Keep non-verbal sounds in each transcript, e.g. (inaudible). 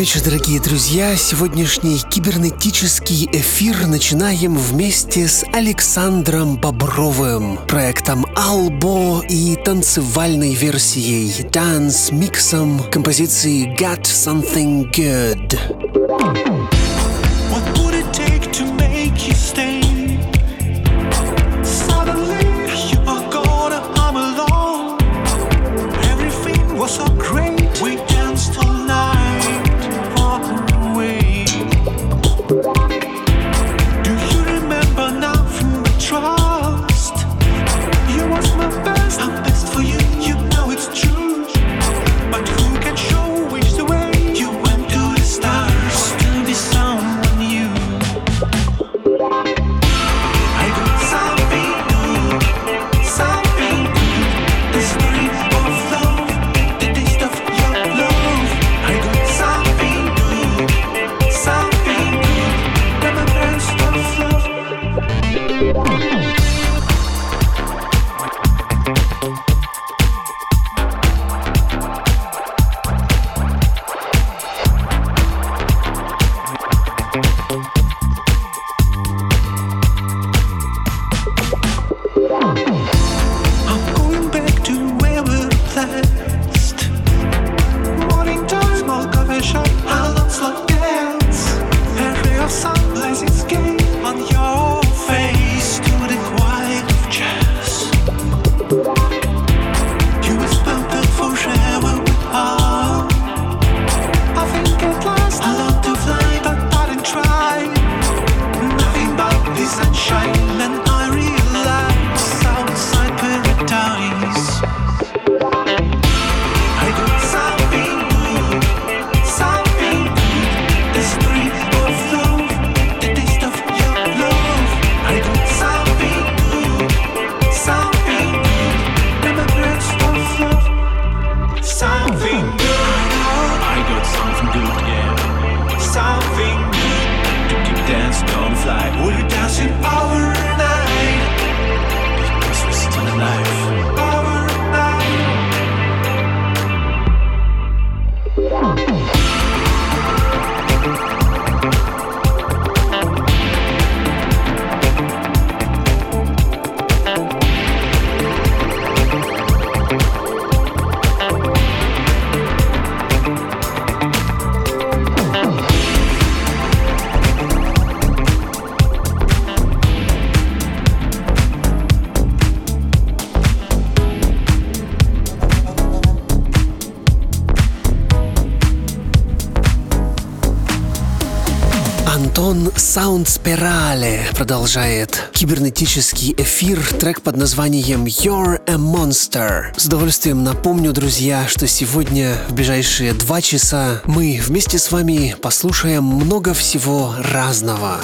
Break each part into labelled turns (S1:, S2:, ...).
S1: Вечер, дорогие друзья. Сегодняшний кибернетический эфир начинаем вместе с Александром Бобровым, проектом Албо и танцевальной версией Dance миксом композиции Got Something Good. Sound Spirale продолжает кибернетический эфир, трек под названием You're a Monster. С удовольствием напомню, друзья, что сегодня в ближайшие два часа мы вместе с вами послушаем много всего разного.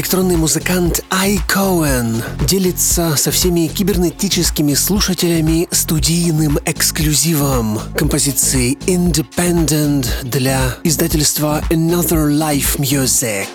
S2: Электронный музыкант Ай Коэн, делится со всеми кибернетическими слушателями студийным эксклюзивом композиции Independent для издательства Another Life Music.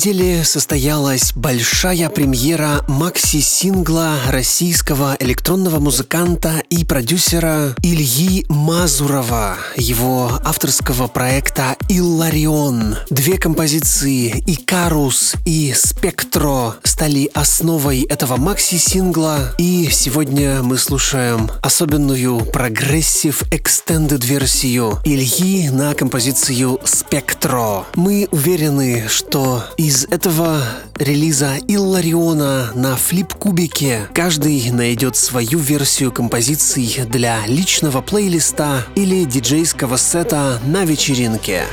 S2: Неделе состоялась большая премьера макси-сингла российского электронного музыканта и продюсера Ильи Мазурова, его авторского проекта «Илларион». Две композиции «Икарус» и «Спектро» стали основой этого макси-сингла, и сегодня мы слушаем особенную progressive extended версию Ильи на композицию «Спектро». Мы уверены, что что из этого релиза Иллариона на флип-кубике каждый найдет свою версию композиций для личного плейлиста или диджейского сета на вечеринке.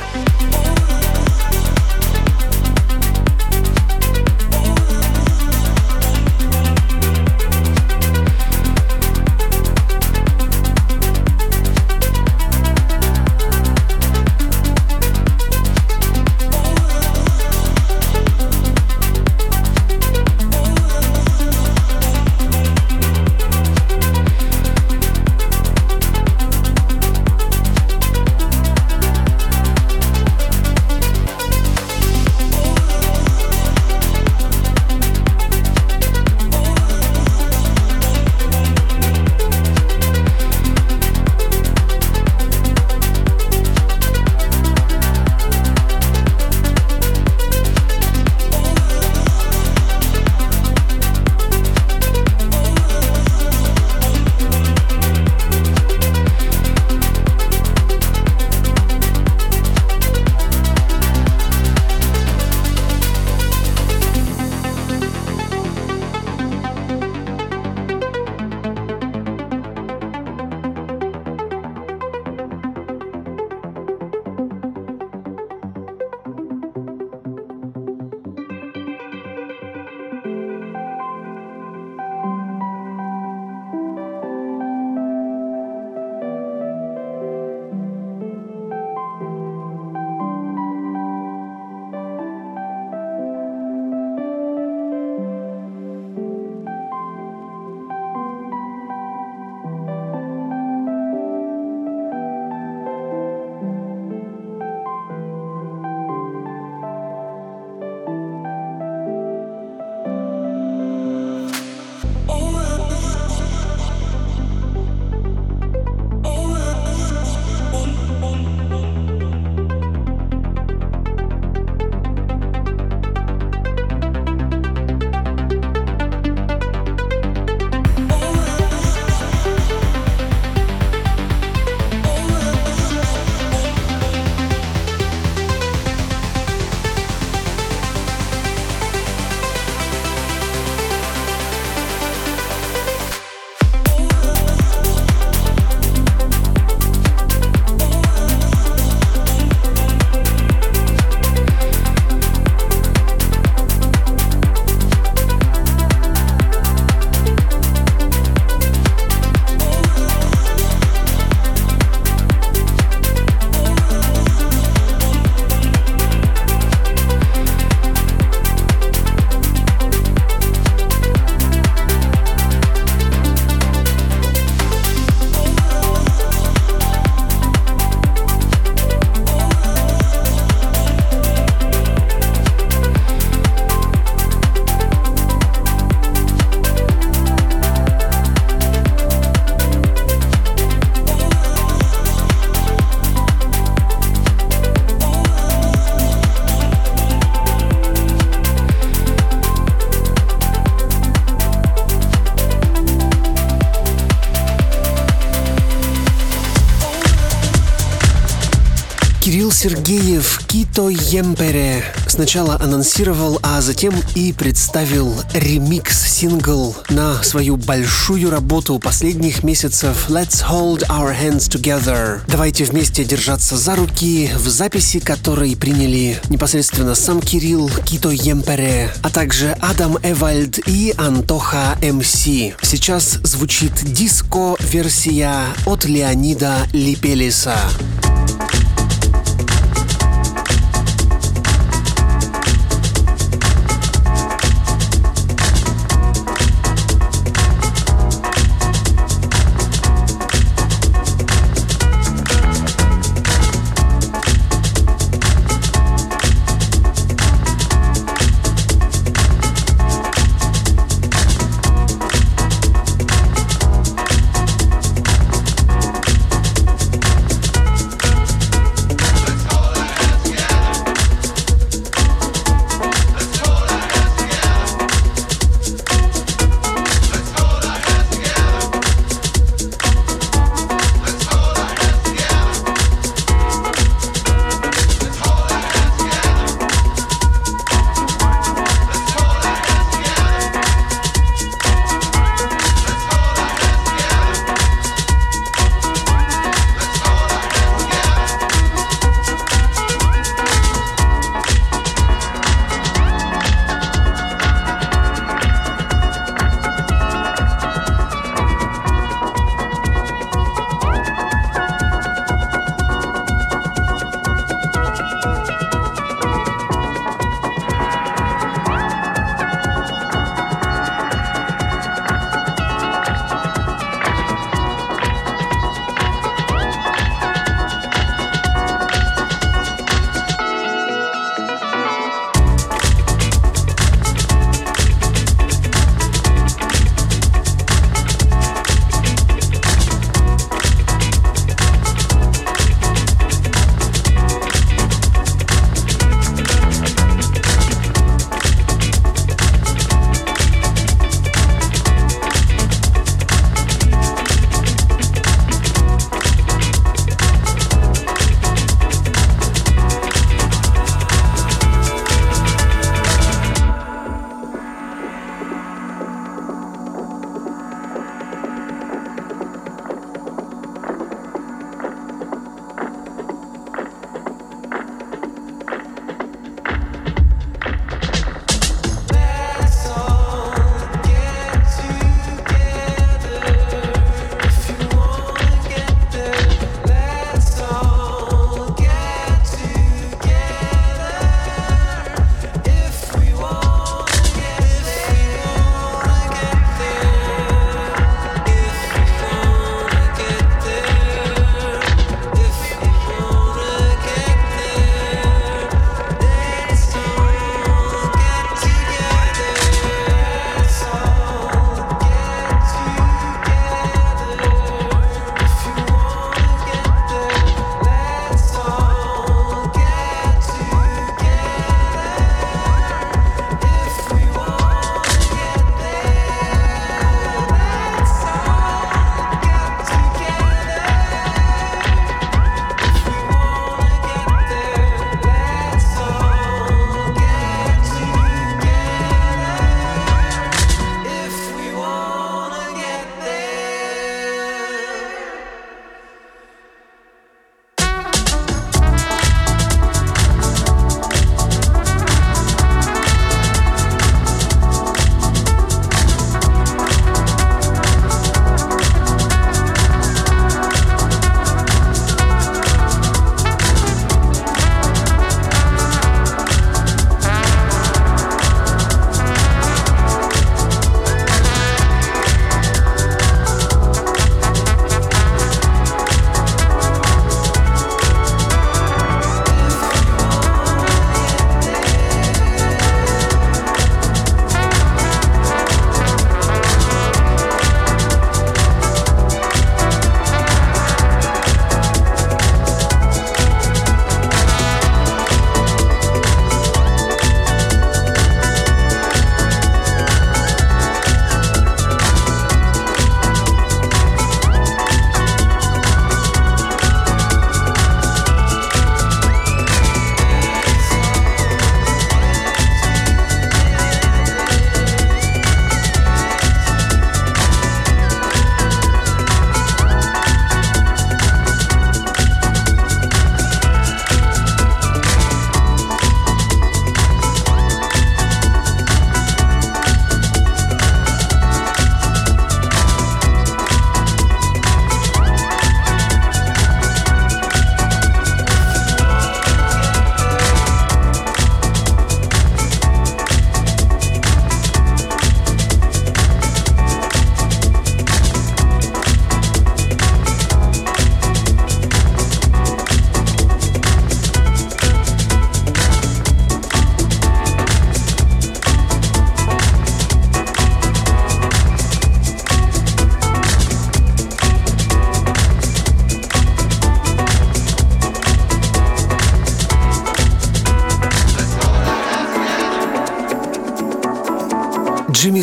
S2: Сергеев Кито Емпере сначала анонсировал, а затем и представил ремикс-сингл на свою большую работу последних месяцев Let's Hold Our Hands Together. Давайте вместе держаться за руки, в записи которой приняли непосредственно сам Кирилл Кито Емпере, а также Адам Эвальд и Антоха МС. Сейчас звучит диско-версия от Леонида Липелиса.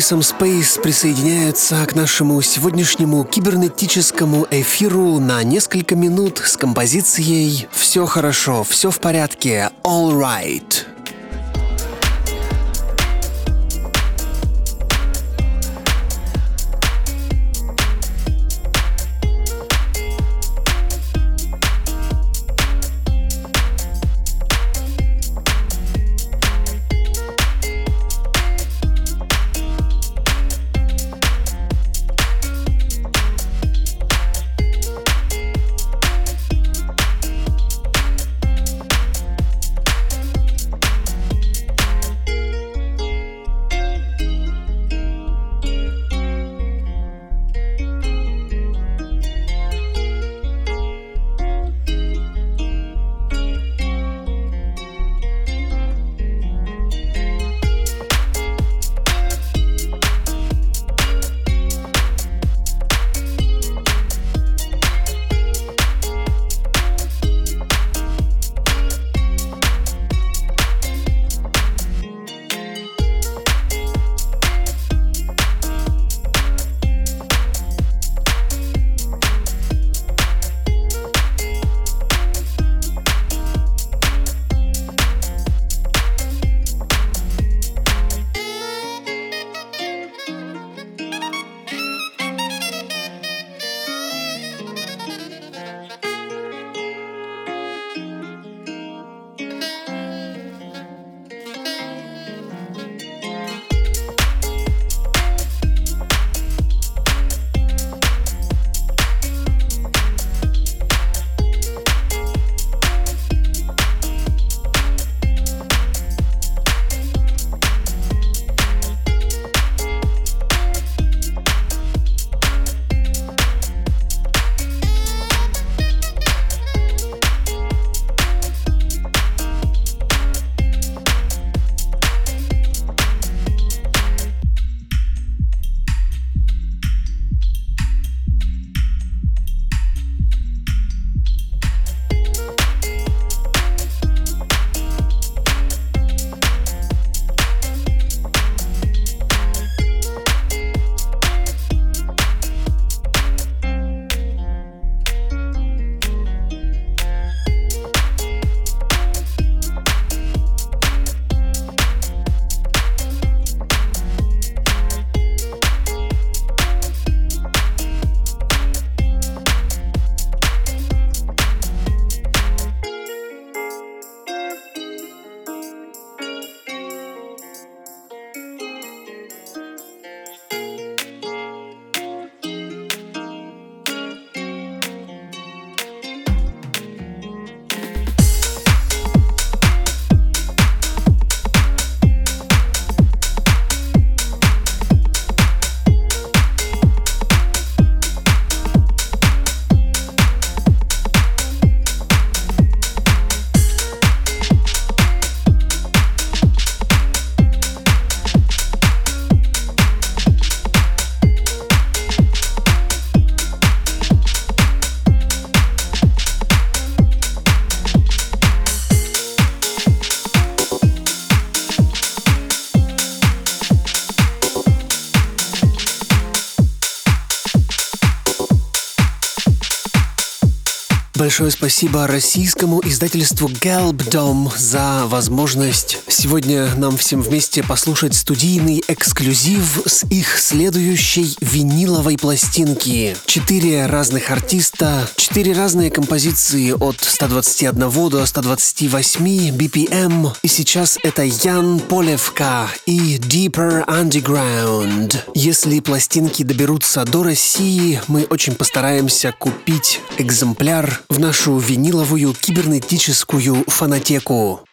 S2: Сам Спейс присоединяется к нашему сегодняшнему кибернетическому эфиру на несколько минут с композицией «Все хорошо, все в порядке, all right». Спасибо российскому издательству Gelbdom за возможность сегодня нам всем вместе послушать студийный эксклюзив с их следующей виниловой пластинки. Четыре разных артиста, четыре разные композиции от 121 до 128 BPM. И сейчас это Ян Полевка и Deeper Underground. Если пластинки доберутся до России, мы очень постараемся купить экземпляр в нашу виниловую кибернетическую фанатеку.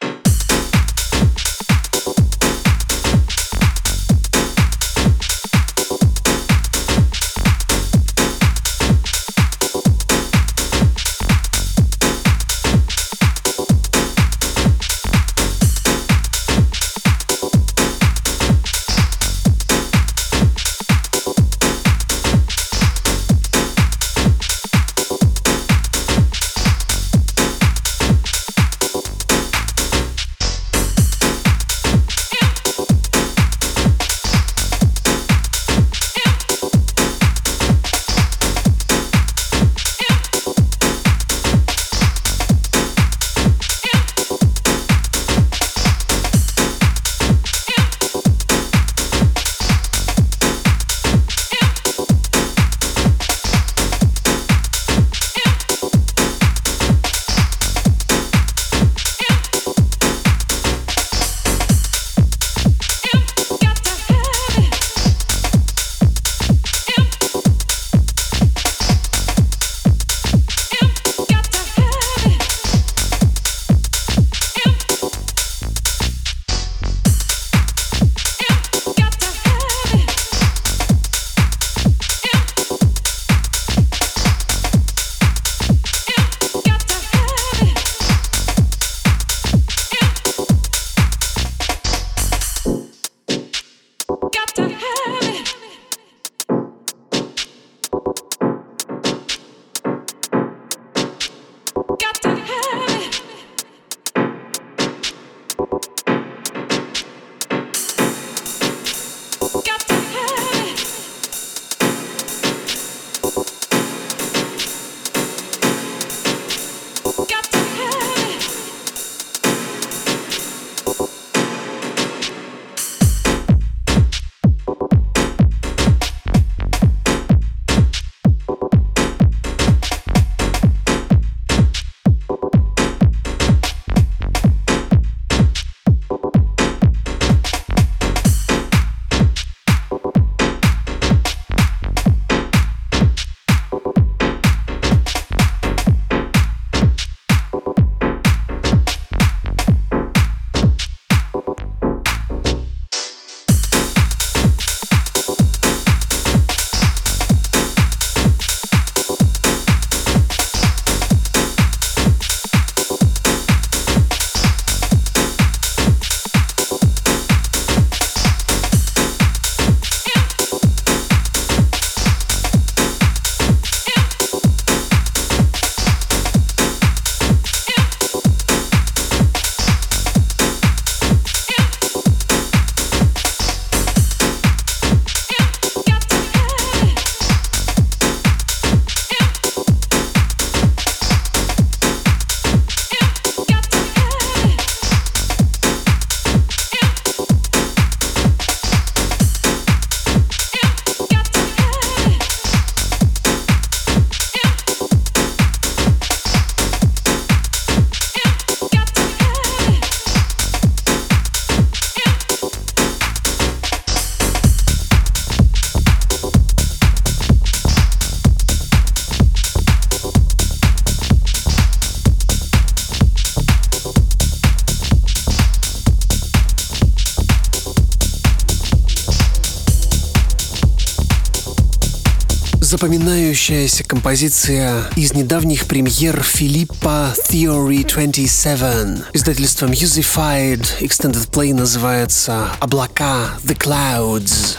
S2: Запоминающаяся композиция из недавних премьер Филиппа Theory 27. Издательство Musified Extended Play называется «Облака The Clouds».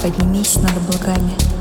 S3: Поднимись над облаками.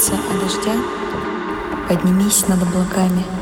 S3: Укрыться от дождя? Поднимись над облаками –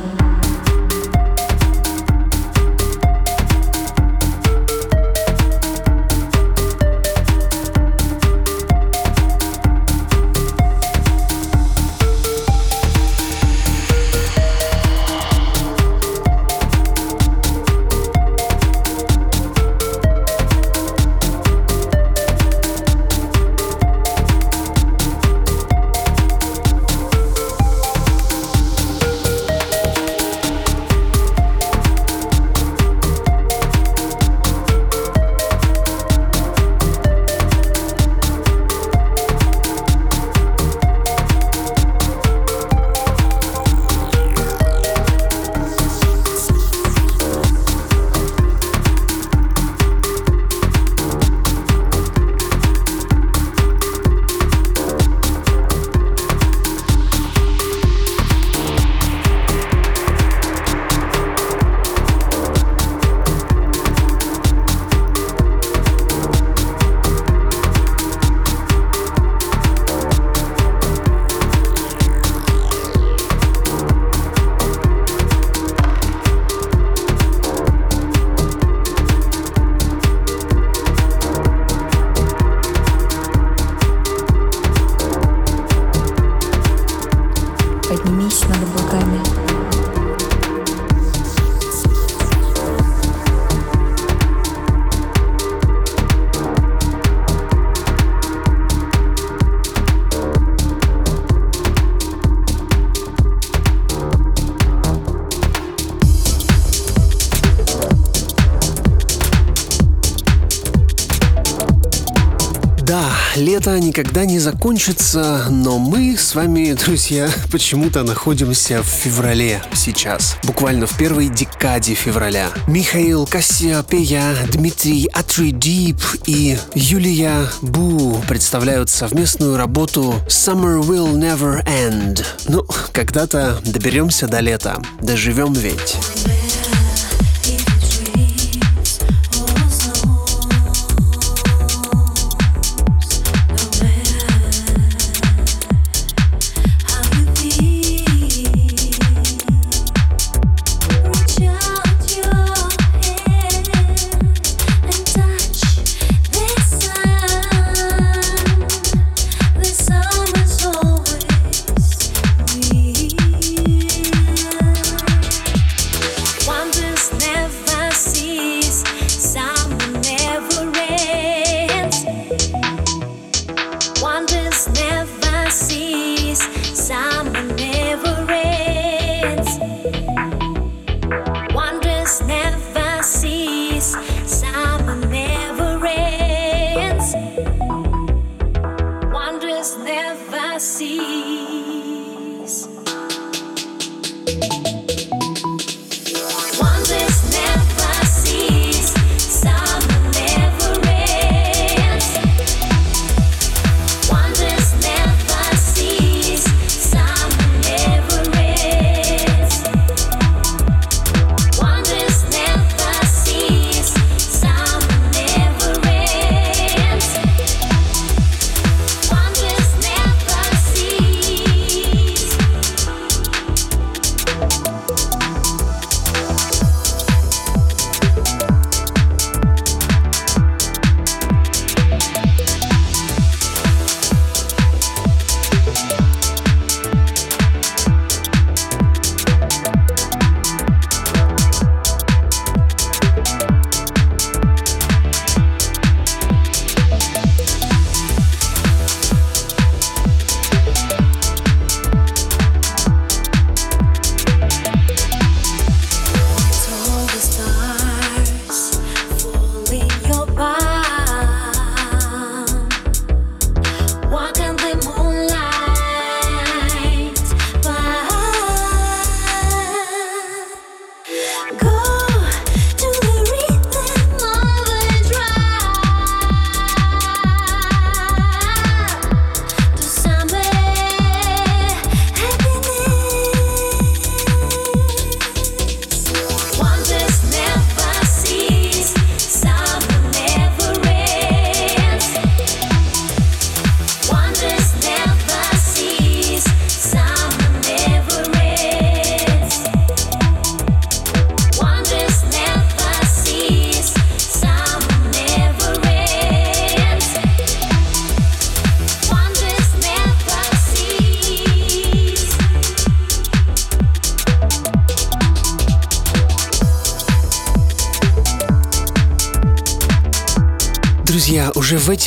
S4: никогда не закончится, но мы с вами, (laughs) друзья, почему-то находимся в феврале сейчас. Буквально в первой декаде февраля. Михаил Кассиопея, Дмитрий Атридип и Юлия Бу представляют совместную работу Summer Will Never End. Ну, когда-то доберемся до лета. Доживем ведь.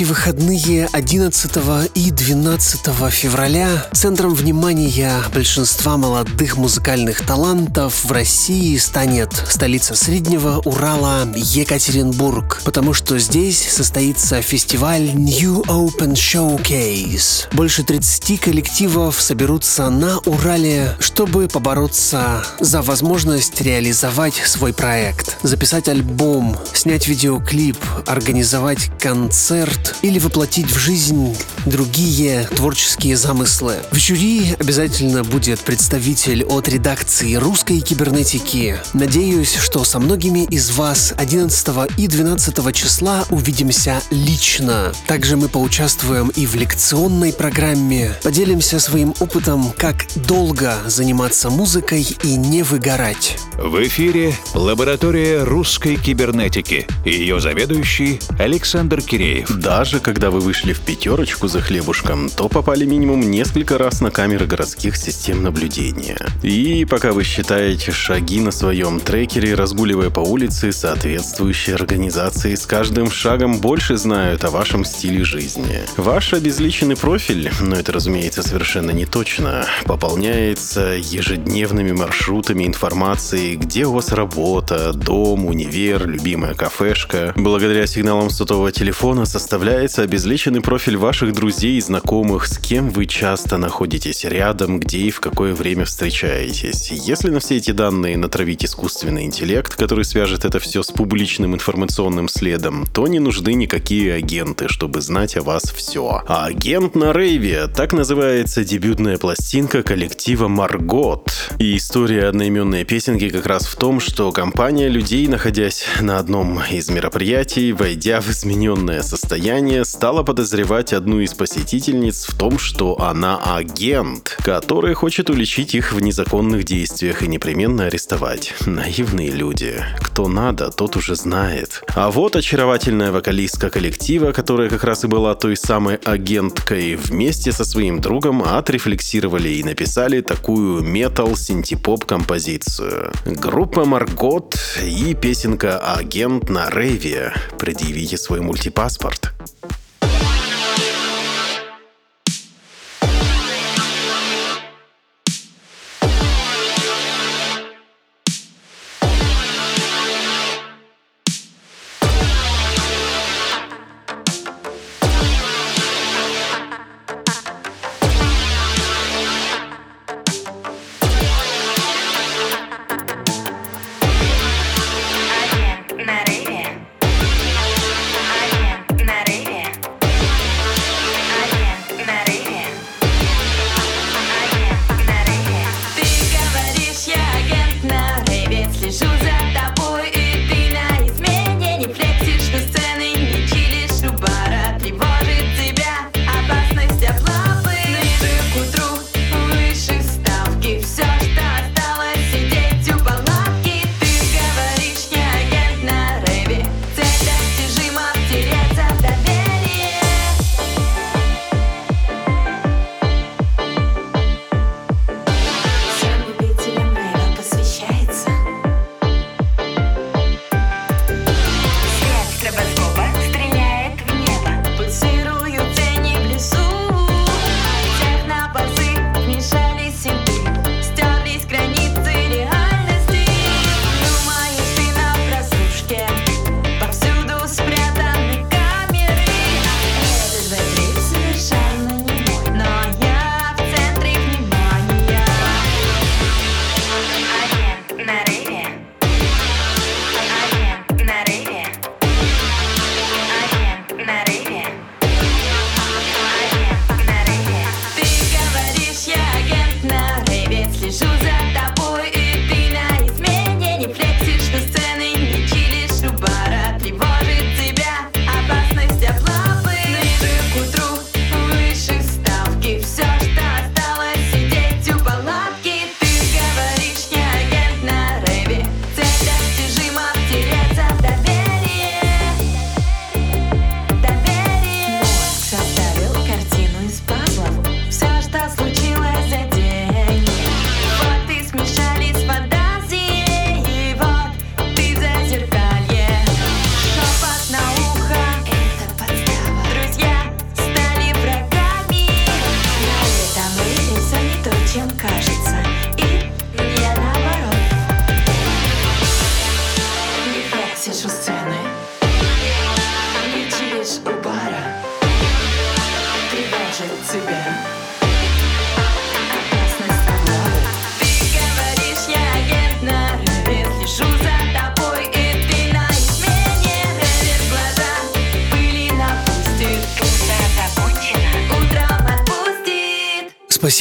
S4: Эти выходные 11 и 12 февраля центром внимания большинства молодых музыкальных талантов в России станет столица Среднего Урала Екатеринбург, потому что здесь состоится фестиваль New Open Showcase. Больше 30 коллективов соберутся на Урале, чтобы побороться за возможность реализовать свой проект, записать альбом, снять видеоклип, организовать концерт или воплотить в жизнь другие творческие замыслы. В жюри обязательно будет представитель от редакции русской кибернетики. Надеюсь, что со многими из вас 11 и 12 числа увидимся лично. Также мы поучаствуем и в лекционной программе, поделимся своим опытом, как долго заниматься музыкой и не выгорать.
S5: В эфире лаборатория русской кибернетики. Ее заведующий Александр Киреев.
S6: Даже когда вы вышли в пятерочку за хлебушком, то попали минимум несколько раз на камеры городских систем наблюдения. И пока вы считаете шаги на своем трекере, разгуливая по улице, соответствующие организации с каждым шагом больше знают о вашем стиле жизни. Ваш обезличенный профиль, но это, разумеется, совершенно не точно, пополняется ежедневными маршрутами информации, где у вас работа, дом, универ, любимая кафешка. Благодаря сигналам сотового телефона
S7: составляется обезличенный профиль ваших друзей знакомых, с кем вы часто находитесь рядом, где и в какое время встречаетесь. Если на все эти данные натравить искусственный интеллект, который свяжет это все с публичным информационным следом, то не нужны никакие агенты, чтобы знать о вас все. А агент на рейве, так называется дебютная пластинка коллектива Маргот. И история одноименной песенки как раз в том, что компания людей, находясь на одном из мероприятий, войдя в измененное состояние, стала подозревать одну из посетительниц в том, что она агент, который хочет уличить их в незаконных действиях и непременно арестовать. Наивные люди. Кто надо, тот уже знает. А вот очаровательная вокалистка коллектива, которая как раз и была той самой агенткой, вместе со своим другом отрефлексировали и написали такую метал-синтепоп композицию. Группа Маргот и песенка «Агент на рейве». Предъявите свой мультипаспорт.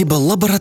S2: Спасибо лаборатории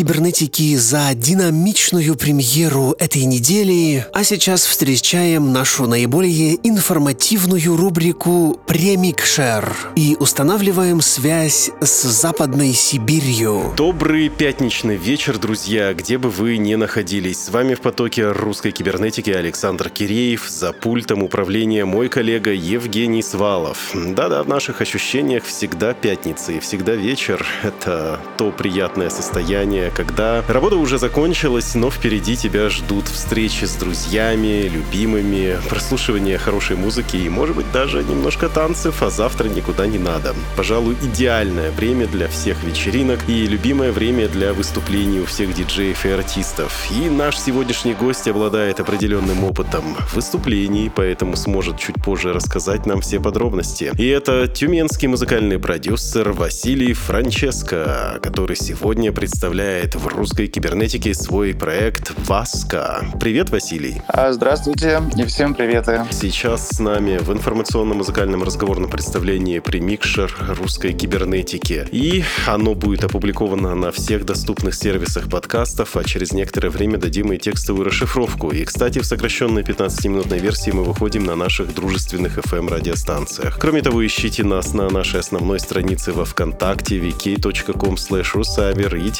S2: кибернетики за динамичную премьеру этой недели. А сейчас встречаем нашу наиболее информативную рубрику «Премикшер» и устанавливаем связь с Западной Сибирью.
S7: Добрый пятничный вечер, друзья, где бы вы ни находились. С вами в потоке русской кибернетики Александр Киреев, за пультом управления мой коллега Евгений Свалов. Да-да, в наших ощущениях всегда пятница и всегда вечер. Это
S6: то приятное состояние, когда работа уже закончилась, но впереди тебя ждут встречи с друзьями, любимыми, прослушивание хорошей музыки и, может быть, даже немножко танцев, а завтра никуда не надо. Пожалуй, идеальное время для всех вечеринок и любимое время для выступлений у всех диджеев и артистов. И наш сегодняшний гость обладает определенным опытом выступлений, поэтому сможет чуть позже рассказать нам все подробности. И это тюменский музыкальный продюсер Василий Франческо, который сегодня представляет в русской кибернетике свой проект «Васка». Привет, Василий.
S8: А, здравствуйте и всем приветы.
S6: Сейчас с нами в информационно-музыкальном разговорном представлении премикшер русской кибернетики. И оно будет опубликовано на всех доступных сервисах подкастов, а через некоторое время дадим и текстовую расшифровку. И, кстати, в сокращенной 15-минутной версии мы выходим на наших дружественных FM-радиостанциях. Кроме того, ищите нас на нашей основной странице во Вконтакте vk.com rusaver и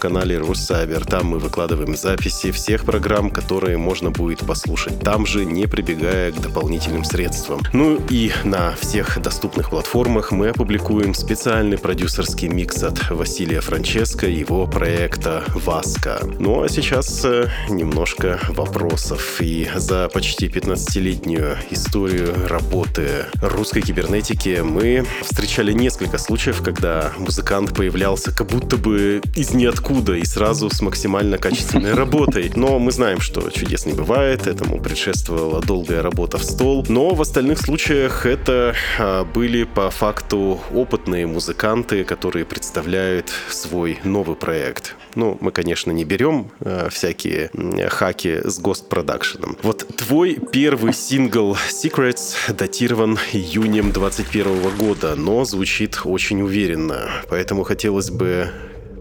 S6: телеграм-канале Rusaver. Там мы выкладываем записи всех программ, которые можно будет послушать там же, не прибегая к дополнительным средствам. Ну и на всех доступных платформах мы опубликуем специальный продюсерский микс от Василия Франческо и его проекта «Васка». Ну а сейчас э, немножко вопросов. И за почти 15-летнюю историю работы русской кибернетики мы встречали несколько случаев, когда музыкант появлялся как будто бы из ниоткуда и сразу с максимально качественной работой. Но мы знаем, что чудес не бывает, этому предшествовала долгая работа в стол. Но в остальных случаях это а, были по факту опытные музыканты, которые представляют свой новый проект. Ну, мы, конечно, не берем э, всякие хаки с Ghost Production. Вот твой первый сингл Secrets датирован июнем 21 года, но звучит очень уверенно. Поэтому хотелось бы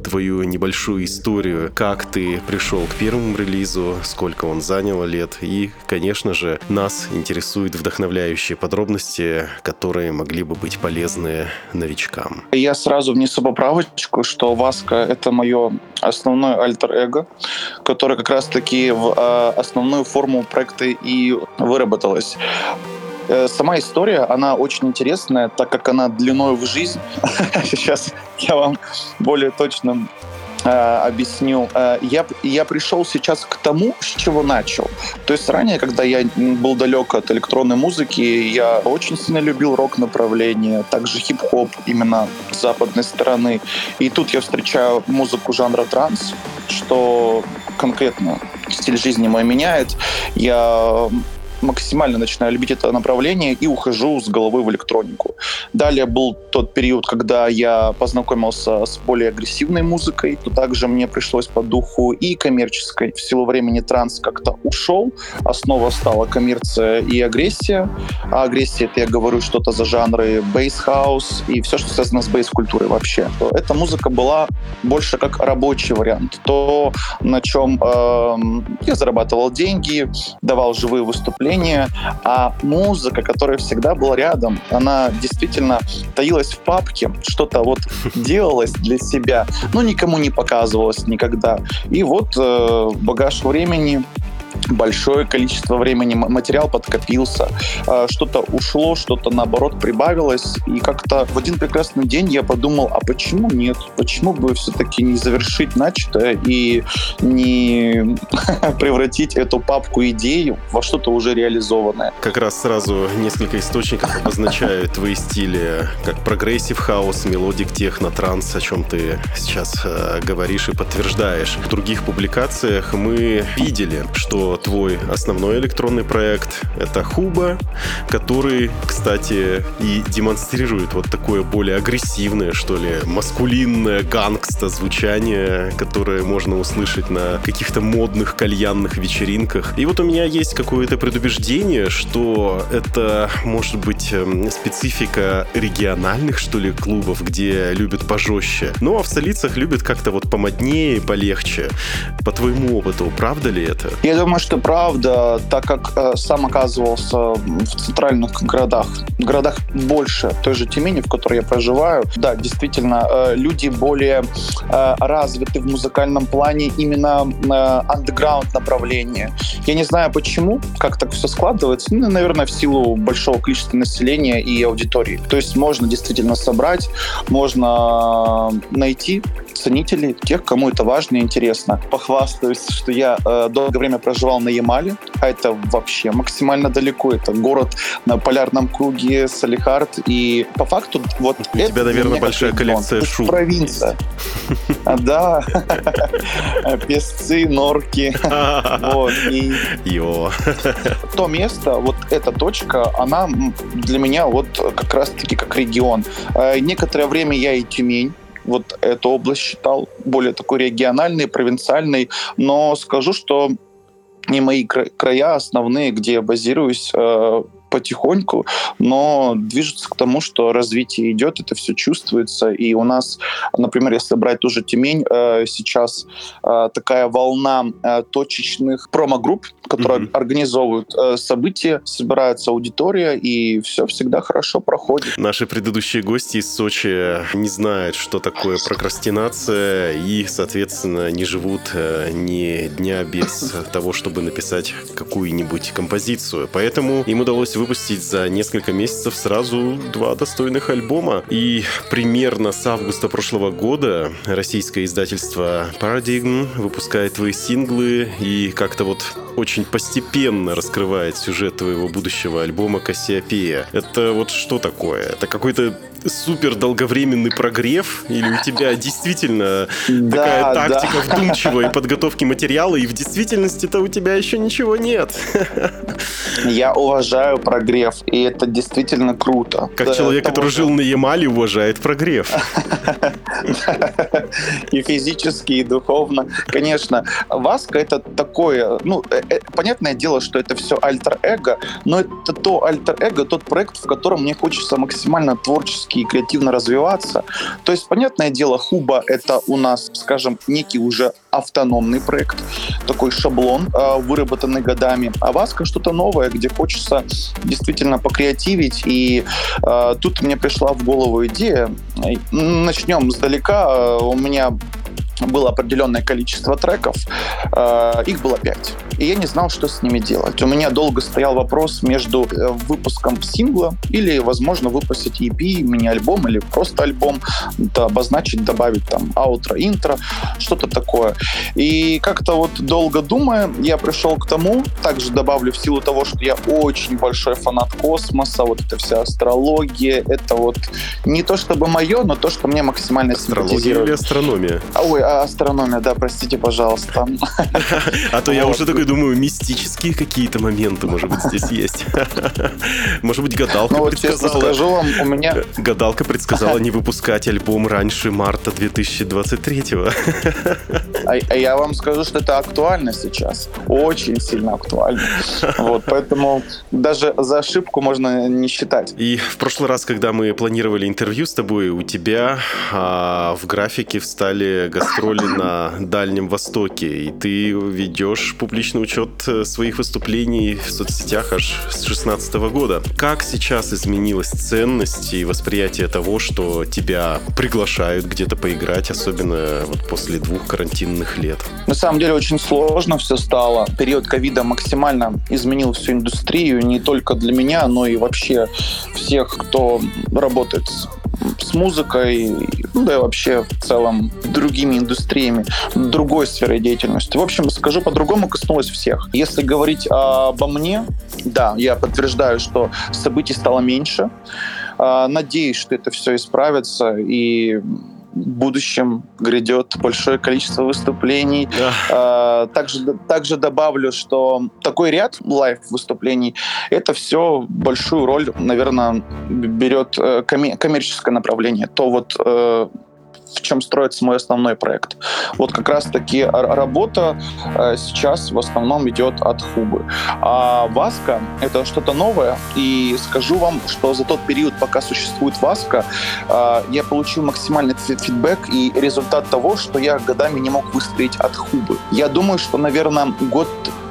S6: твою небольшую историю, как ты пришел к первому релизу, сколько он занял лет, и, конечно же, нас интересуют вдохновляющие подробности, которые могли бы быть полезны новичкам.
S8: Я сразу внесу поправочку, что Васка — это мое основное альтер-эго, которое как раз-таки в э, основную форму проекта и выработалось. Э, сама история, она очень интересная, так как она длиной в жизнь. (laughs) Сейчас я вам более точно э, объясню. Э, я, я пришел сейчас к тому, с чего начал. То есть ранее, когда я был далек от электронной музыки, я очень сильно любил рок-направление, также хип-хоп именно с западной стороны. И тут я встречаю музыку жанра транс, что конкретно стиль жизни мой меняет. Я максимально начинаю любить это направление и ухожу с головой в электронику. Далее был тот период, когда я познакомился с более агрессивной музыкой, то также мне пришлось по духу и коммерческой. В силу времени транс как-то ушел, основа стала коммерция и агрессия. А агрессия, это я говорю что-то за жанры bass house и все, что связано с bass -культурой вообще. То эта музыка была больше как рабочий вариант. То, на чем э, я зарабатывал деньги, давал живые выступления, мышление, а музыка, которая всегда была рядом, она действительно таилась в папке, что-то вот (laughs) делалось для себя, но никому не показывалось никогда. И вот э, багаж времени большое количество времени, материал подкопился, а, что-то ушло, что-то наоборот прибавилось. И как-то в один прекрасный день я подумал, а почему нет? Почему бы все-таки не завершить начатое и не (laughs) превратить эту папку идей во что-то уже реализованное?
S6: Как раз сразу несколько источников обозначают твои стили, как progressive house, melodic techno, транс, о чем ты сейчас э, говоришь и подтверждаешь. В других публикациях мы видели, что твой основной электронный проект — это Хуба, который, кстати, и демонстрирует вот такое более агрессивное, что ли, маскулинное gangsta звучание, которое можно услышать на каких-то модных кальянных вечеринках. И вот у меня есть какое-то предубеждение, что это может быть эм, специфика региональных, что ли, клубов, где любят пожестче. Ну а в столицах любят как-то вот помоднее, полегче. По твоему опыту, правда ли это?
S8: Я думаю, что правда, так как э, сам оказывался в центральных городах, городах больше той же Тюмени, в которой я проживаю, да, действительно, э, люди более э, развиты в музыкальном плане именно э, underground направления. Я не знаю почему, как так все складывается, ну, наверное, в силу большого количества населения и аудитории. То есть можно действительно собрать, можно найти ценителей, тех, кому это важно и интересно. Похвастаюсь, что я э, долгое время проживал на Ямале, а это вообще максимально далеко. Это город на полярном круге, Салихард. И по факту вот...
S6: У тебя, наверное, большая коллекция шуб.
S8: Провинция. Да. Песцы, норки. Вот. И то место, вот эта точка, она для меня вот как раз-таки как регион. Э, некоторое время я и Тюмень вот эту область считал более такой региональной, провинциальной, но скажу, что не мои края основные, где я базируюсь, э, потихоньку, но движется к тому, что развитие идет, это все чувствуется. И у нас, например, если брать ту же Тюмень, э, сейчас э, такая волна э, точечных промо-групп, которые mm-hmm. организовывают события, собирается аудитория, и все всегда хорошо проходит.
S6: Наши предыдущие гости из Сочи не знают, что такое прокрастинация, и, соответственно, не живут ни дня без того, чтобы написать какую-нибудь композицию. Поэтому им удалось выпустить за несколько месяцев сразу два достойных альбома. И примерно с августа прошлого года российское издательство Paradigm выпускает твои синглы и как-то вот очень постепенно раскрывает сюжет твоего будущего альбома «Кассиопея». Это вот что такое? Это какой-то супер долговременный прогрев? Или у тебя действительно такая тактика вдумчивой подготовки материала, и в действительности-то у тебя еще ничего нет?
S8: Я уважаю прогрев, и это действительно круто.
S6: Как человек, который жил на Ямале, уважает прогрев. (laughs)
S8: И физически, и духовно. Конечно, Васка это такое, ну, э, э, понятное дело, что это все альтер-эго, но это то альтер-эго, тот проект, в котором мне хочется максимально творчески и креативно развиваться. То есть, понятное дело, Хуба — это у нас, скажем, некий уже автономный проект, такой шаблон, э, выработанный годами. А Васка что-то новое, где хочется действительно покреативить. И э, тут мне пришла в голову идея. Начнем сдалека. У меня было определенное количество треков, э, их было пять. И я не знал, что с ними делать. У меня долго стоял вопрос между э, выпуском сингла или, возможно, выпустить EP, мини-альбом или просто альбом, да, обозначить, добавить там аутро, интро, что-то такое. И как-то вот долго думая, я пришел к тому, также добавлю в силу того, что я очень большой фанат космоса, вот эта вся астрология, это вот не то чтобы мое, но то, что мне максимально
S6: Астрология или астрономия?
S8: Ой, астрономия, да, простите, пожалуйста. (laughs)
S6: А то я уже такой думаю, мистические какие-то моменты, может быть, здесь есть. (laughs) Может быть, гадалка ну, предсказала...
S8: скажу вам, у меня...
S6: Гадалка предсказала не выпускать альбом раньше марта 2023-го.
S8: А, а я вам скажу, что это актуально сейчас. Очень сильно актуально. Вот, поэтому даже за ошибку можно не считать.
S6: И в прошлый раз, когда мы планировали интервью с тобой, у тебя а, в графике встали гастроли на Дальнем Востоке, и ты ведешь публичный учет э, своих выступлений в соцсетях аж с 2016 года. Как сейчас изменилась ценность и восприятие того, что тебя приглашают где-то поиграть, особенно вот после двух карантинных лет?
S8: На самом деле очень сложно все стало. Период ковида максимально изменил всю индустрию, не только для меня, но и вообще всех, кто работает с музыкой, ну да и вообще в целом другими индустриями, другой сферой деятельности. В общем, скажу по-другому, коснулось всех. Если говорить обо мне, да, я подтверждаю, что событий стало меньше. А, надеюсь, что это все исправится и будущем грядет большое количество выступлений. Да. А, также, также добавлю, что такой ряд лайв-выступлений, это все большую роль, наверное, берет э, коммерческое направление. То вот э, в чем строится мой основной проект. Вот как раз-таки работа э, сейчас в основном идет от Хубы. А Васка — это что-то новое, и скажу вам, что за тот период, пока существует Васка, э, я получил максимальный фидбэк и результат того, что я годами не мог выстроить от Хубы. Я думаю, что, наверное, год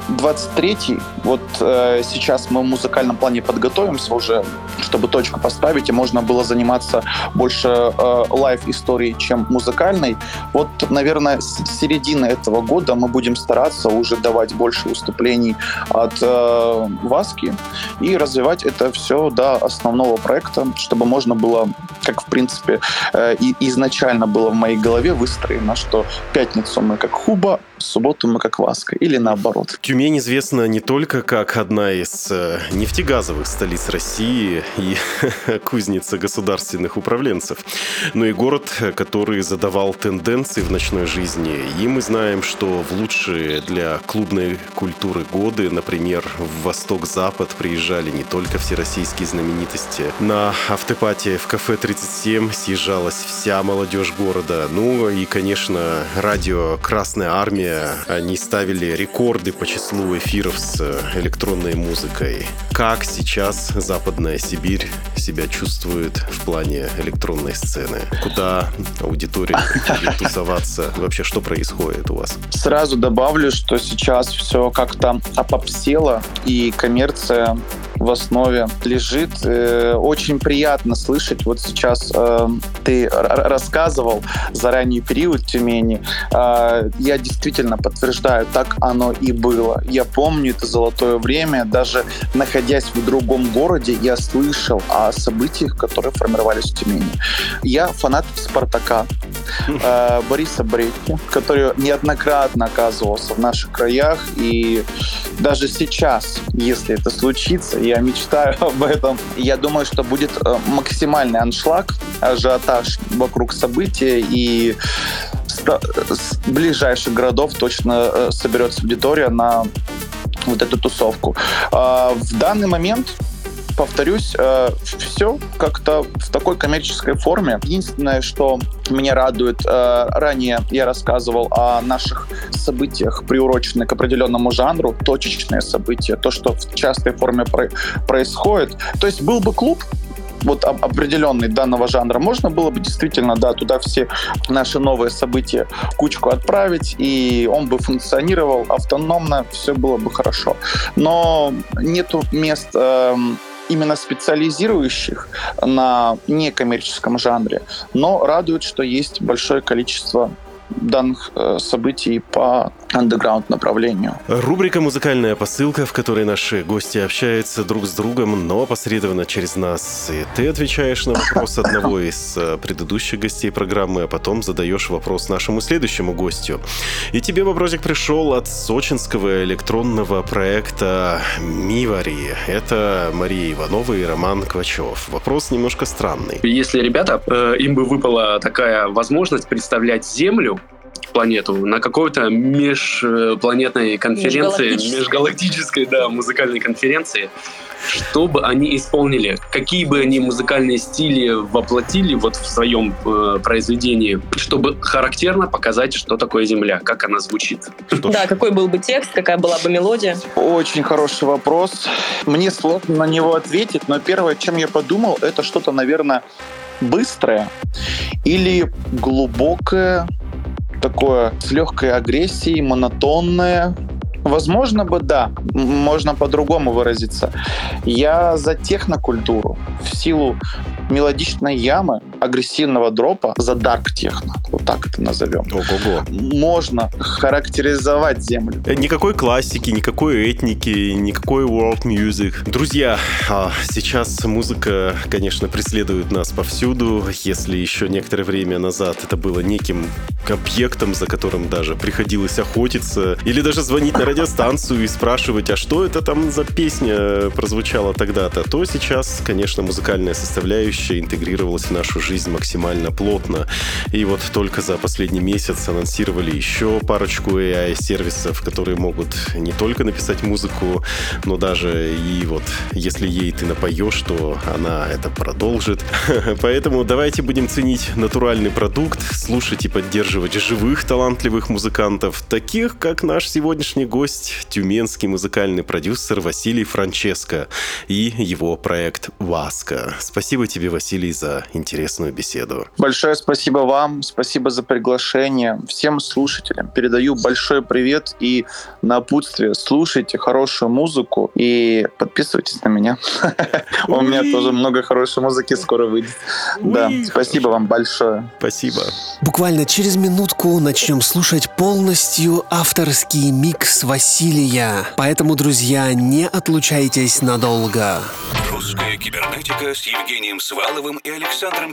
S8: 23-й, вот э, сейчас мы в музыкальном плане подготовимся уже, чтобы точку поставить, и можно было заниматься больше э, лайв-историей, чем музыкальной. Вот, наверное, с середины этого года мы будем стараться уже давать больше выступлений от э, Васки и развивать это все до основного проекта, чтобы можно было, как в принципе э, и изначально было в моей голове выстроено, что пятницу мы как Хуба, субботу мы как Васка, или наоборот.
S6: Тюмень известна не только как одна из э, нефтегазовых столиц России и (laughs) кузница государственных управленцев, но и город, который задавал тенденции в ночной жизни. И мы знаем, что в лучшие для клубной культуры годы, например, в Восток-Запад приезжали не только всероссийские знаменитости. На автопатии в кафе 37 съезжалась вся молодежь города. Ну и, конечно, радио «Красная армия» они ставили рекорды по числу эфиров с электронной музыкой. Как сейчас Западная Сибирь себя чувствует в плане электронной сцены? Куда аудитория (laughs) будет тусоваться? Вообще, что происходит у вас?
S8: Сразу добавлю, что сейчас все как-то опопсело, и коммерция в основе лежит. Э, очень приятно слышать. Вот сейчас э, ты рассказывал за ранний период Тюмени. Э, я действительно подтверждаю, так оно и было. Я помню это золотое время. Даже находясь в другом городе, я слышал о событиях, которые формировались в Тюмени. Я фанат Спартака. Бориса Бредки, который неоднократно оказывался в наших краях. И даже сейчас, если это случится, я мечтаю (laughs) об этом. Я думаю, что будет э, максимальный аншлаг, ажиотаж вокруг события, и с ближайших городов точно э, соберется аудитория на вот эту тусовку. А, в данный момент повторюсь, э, все как-то в такой коммерческой форме. Единственное, что меня радует, э, ранее я рассказывал о наших событиях, приуроченных к определенному жанру, точечные события, то, что в частой форме происходит. То есть был бы клуб, вот определенный данного жанра, можно было бы действительно, да, туда все наши новые события кучку отправить, и он бы функционировал автономно, все было бы хорошо. Но нету мест эм, именно специализирующих на некоммерческом жанре, но радует, что есть большое количество данных э, событий по андеграунд направлению.
S6: Рубрика «Музыкальная посылка», в которой наши гости общаются друг с другом, но опосредованно через нас. И ты отвечаешь на вопрос одного из э, предыдущих гостей программы, а потом задаешь вопрос нашему следующему гостю. И тебе вопросик пришел от сочинского электронного проекта «Мивари». Это Мария Иванова и Роман Квачев. Вопрос немножко странный.
S9: Если ребята, э, им бы выпала такая возможность представлять Землю планету на какой-то межпланетной конференции, межгалактической. межгалактической, да, музыкальной конференции, что бы они исполнили, какие бы они музыкальные стили воплотили вот в своем э, произведении, чтобы характерно показать, что такое Земля, как она звучит.
S10: Что да, какой был бы текст, какая была бы мелодия?
S8: Очень хороший вопрос. Мне сложно на него ответить, но первое, чем я подумал, это что-то, наверное, быстрое или глубокое, такое с легкой агрессией, монотонное. Возможно бы, да, можно по-другому выразиться. Я за технокультуру в силу мелодичной ямы, агрессивного дропа за дарк техно. Вот так это назовем.
S6: Ого-го.
S8: Можно характеризовать землю.
S6: Э, никакой классики, никакой этники, никакой world music. Друзья, а, сейчас музыка, конечно, преследует нас повсюду. Если еще некоторое время назад это было неким объектом, за которым даже приходилось охотиться, или даже звонить на радиостанцию и спрашивать, а что это там за песня прозвучала тогда-то, то сейчас, конечно, музыкальная составляющая интегрировалась в нашу жизнь максимально плотно. И вот только за последний месяц анонсировали еще парочку AI-сервисов, которые могут не только написать музыку, но даже и вот если ей ты напоешь, то она это продолжит. (laughs) Поэтому давайте будем ценить натуральный продукт, слушать и поддерживать живых талантливых музыкантов, таких как наш сегодняшний гость, тюменский музыкальный продюсер Василий Франческо и его проект «Васка». Спасибо тебе, Василий, за интересную интересную беседу.
S8: Большое спасибо вам, спасибо за приглашение. Всем слушателям передаю большой привет и напутствие. Слушайте хорошую музыку и подписывайтесь на меня. (laughs) У меня тоже много хорошей музыки скоро выйдет. Да, спасибо вам большое.
S6: Спасибо.
S2: Буквально через минутку начнем слушать полностью авторский микс Василия. Поэтому, друзья, не отлучайтесь надолго.
S5: Русская кибернетика с Евгением Сваловым и Александром